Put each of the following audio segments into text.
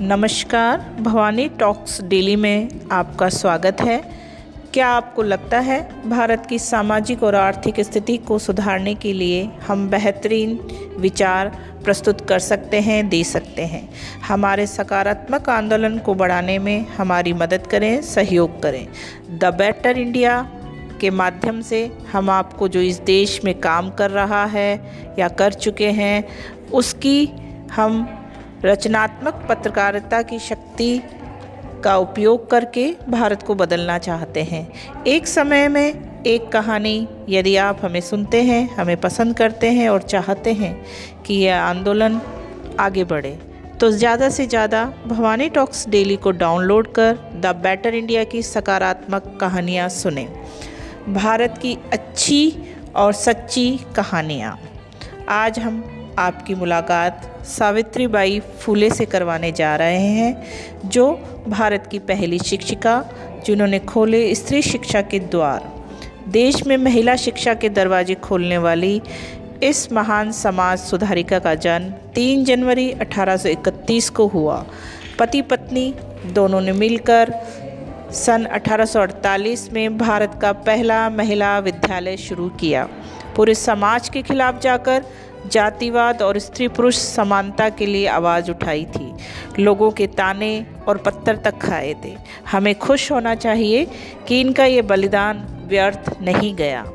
नमस्कार, Bhavani talks daily में आपका स्वागत है। क्या आपको लगता है भारत की सामाजिक और आर्थिक स्थिति को सुधारने के लिए हम बेहतरीन विचार प्रस्तुत कर सकते हैं, दे सकते हैं? हमारे सकारात्मक आंदोलन को बढ़ाने में हमारी मदद करें, सहयोग करें। द बेटर इंडिया के माध्यम से हम आपको जो इस देश में काम कर रहा है या कर चुके हैं, उसकी हम रचनात्मक पत्रकारिता की शक्ति का उपयोग करके भारत को बदलना चाहते हैं। एक समय में एक कहानी यदि आप हमें सुनते हैं, हमें पसंद करते हैं और चाहते हैं कि यह आंदोलन आगे बढ़े तो ज़्यादा से ज़्यादा भवानी टॉक्स डेली को डाउनलोड कर द बेटर इंडिया की सकारात्मक कहानियाँ सुने। भारत की अच्छी और सच्ची कहानियाँ। आज हम आपकी मुलाकात सावित्री बाई फूले से करवाने जा रहे हैं, जो भारत की पहली शिक्षिका, जिन्होंने खोले स्त्री शिक्षा के द्वार। देश में महिला शिक्षा के दरवाजे खोलने वाली इस महान समाज सुधारिका का जन्म 3 जनवरी 1831 को हुआ। पति पत्नी दोनों ने मिलकर सन 1848 में भारत का पहला महिला विद्यालय शुरू किया। पूरे समाज के खिलाफ जाकर जातिवाद और स्त्री पुरुष समानता के लिए आवाज़ उठाई थी। लोगों के ताने और पत्थर तक खाए थे। हमें खुश होना चाहिए कि इनका ये बलिदान व्यर्थ नहीं गया।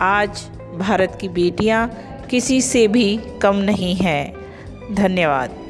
आज भारत की बेटियाँ किसी से भी कम नहीं हैं। धन्यवाद।